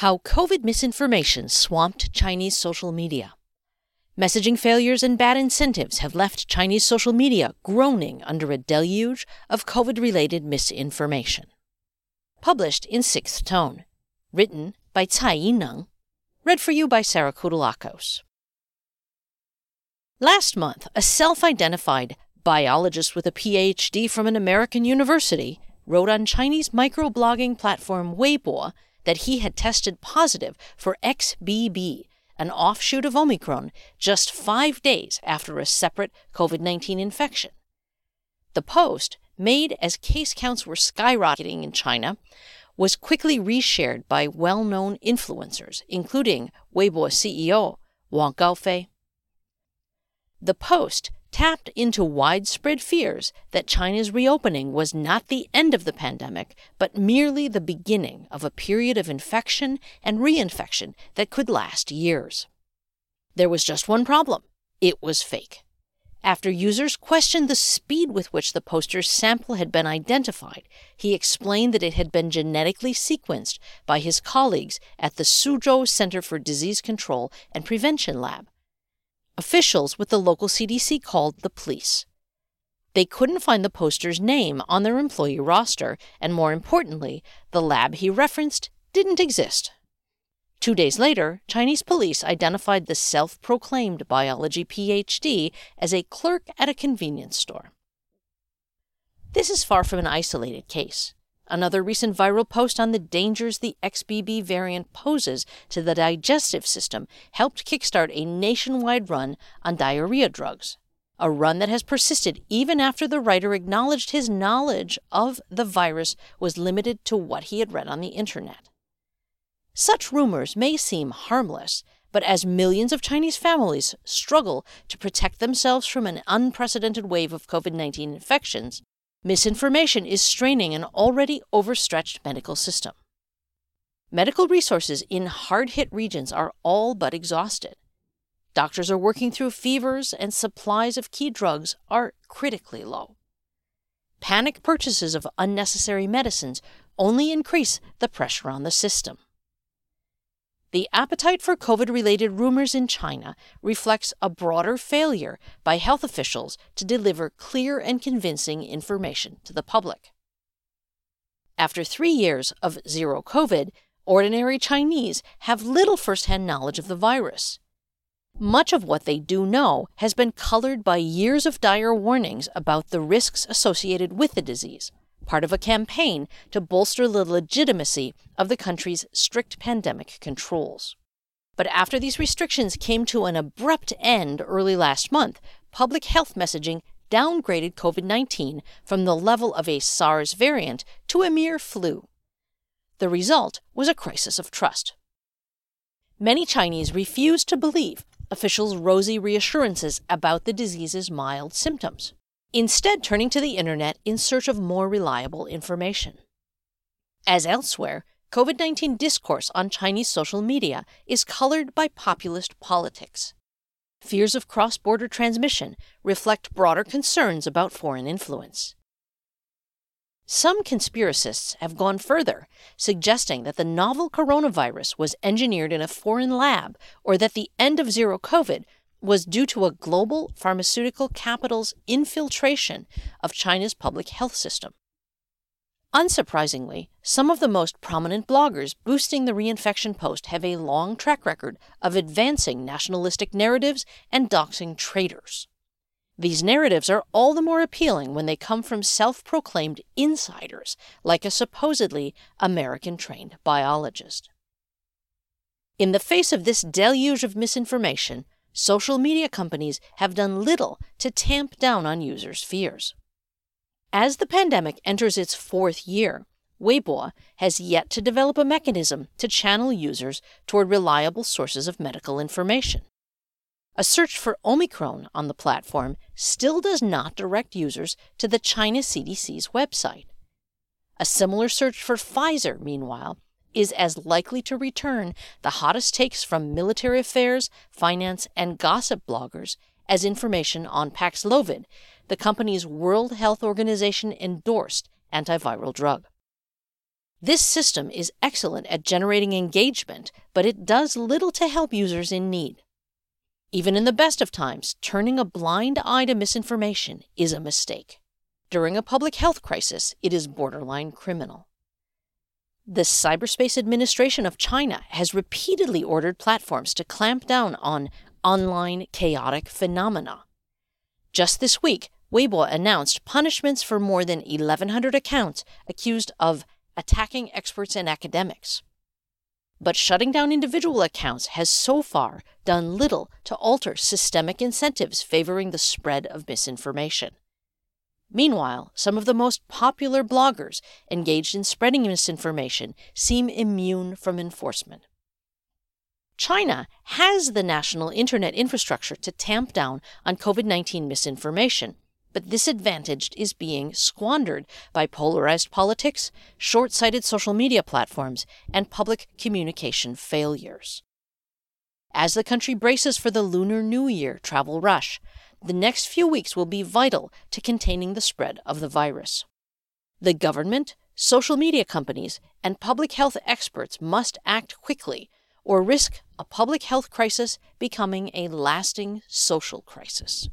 How COVID misinformation swamped Chinese social media. Messaging failures and bad incentives have left Chinese social media groaning under a deluge of COVID related misinformation. Published in Sixth Tone. Written by Cai Yineng. Read for you by Sarah Kutulakos. Last month, a self identified biologist with a PhD from an American university wrote on Chinese microblogging platform Weibo that he had tested positive for XBB, an offshoot of Omicron, just five days after a separate COVID 19 infection. The post, made as case counts were skyrocketing in China, was quickly reshared by well known influencers, including Weibo CEO Wang Gaofei. The post tapped into widespread fears that China's reopening was not the end of the pandemic, but merely the beginning of a period of infection and reinfection that could last years. There was just one problem it was fake. After users questioned the speed with which the poster's sample had been identified, he explained that it had been genetically sequenced by his colleagues at the Suzhou Center for Disease Control and Prevention Lab Officials with the local CDC called the police. They couldn't find the poster's name on their employee roster, and more importantly, the lab he referenced didn't exist. Two days later, Chinese police identified the self proclaimed biology PhD as a clerk at a convenience store. This is far from an isolated case. Another recent viral post on the dangers the XBB variant poses to the digestive system helped kickstart a nationwide run on diarrhea drugs. A run that has persisted even after the writer acknowledged his knowledge of the virus was limited to what he had read on the internet. Such rumors may seem harmless, but as millions of Chinese families struggle to protect themselves from an unprecedented wave of COVID 19 infections, Misinformation is straining an already overstretched medical system. Medical resources in hard hit regions are all but exhausted. Doctors are working through fevers, and supplies of key drugs are critically low. Panic purchases of unnecessary medicines only increase the pressure on the system. The appetite for COVID related rumors in China reflects a broader failure by health officials to deliver clear and convincing information to the public. After three years of zero COVID, ordinary Chinese have little firsthand knowledge of the virus. Much of what they do know has been colored by years of dire warnings about the risks associated with the disease part of a campaign to bolster the legitimacy of the country's strict pandemic controls. But after these restrictions came to an abrupt end early last month, public health messaging downgraded COVID 19 from the level of a SARS variant to a mere flu. The result was a crisis of trust. Many Chinese refused to believe officials' rosy reassurances about the disease's mild symptoms instead turning to the internet in search of more reliable information. As elsewhere, COVID 19 discourse on Chinese social media is colored by populist politics. Fears of cross border transmission reflect broader concerns about foreign influence. Some conspiracists have gone further, suggesting that the novel coronavirus was engineered in a foreign lab or that the end of zero COVID was due to a global pharmaceutical capital's infiltration of China's public health system. Unsurprisingly, some of the most prominent bloggers boosting the reinfection post have a long track record of advancing nationalistic narratives and doxing traitors. These narratives are all the more appealing when they come from self proclaimed insiders, like a supposedly American trained biologist. In the face of this deluge of misinformation, social media companies have done little to tamp down on users' fears. As the pandemic enters its fourth year, Weibo has yet to develop a mechanism to channel users toward reliable sources of medical information. A search for Omicron on the platform still does not direct users to the China CDC's website. A similar search for Pfizer, meanwhile, is as likely to return the hottest takes from military affairs, finance, and gossip bloggers as information on Paxlovid, the company's World Health Organization endorsed antiviral drug. This system is excellent at generating engagement, but it does little to help users in need. Even in the best of times, turning a blind eye to misinformation is a mistake. During a public health crisis, it is borderline criminal. The Cyberspace Administration of China has repeatedly ordered platforms to clamp down on online chaotic phenomena. Just this week, Weibo announced punishments for more than 1,100 accounts accused of attacking experts and academics. But shutting down individual accounts has so far done little to alter systemic incentives favoring the spread of misinformation. Meanwhile, some of the most popular bloggers engaged in spreading misinformation seem immune from enforcement. China has the national internet infrastructure to tamp down on COVID 19 misinformation, but this advantage is being squandered by polarized politics, short sighted social media platforms, and public communication failures. As the country braces for the Lunar New Year travel rush, the next few weeks will be vital to containing the spread of the virus. The government, social media companies, and public health experts must act quickly or risk a public health crisis becoming a lasting social crisis.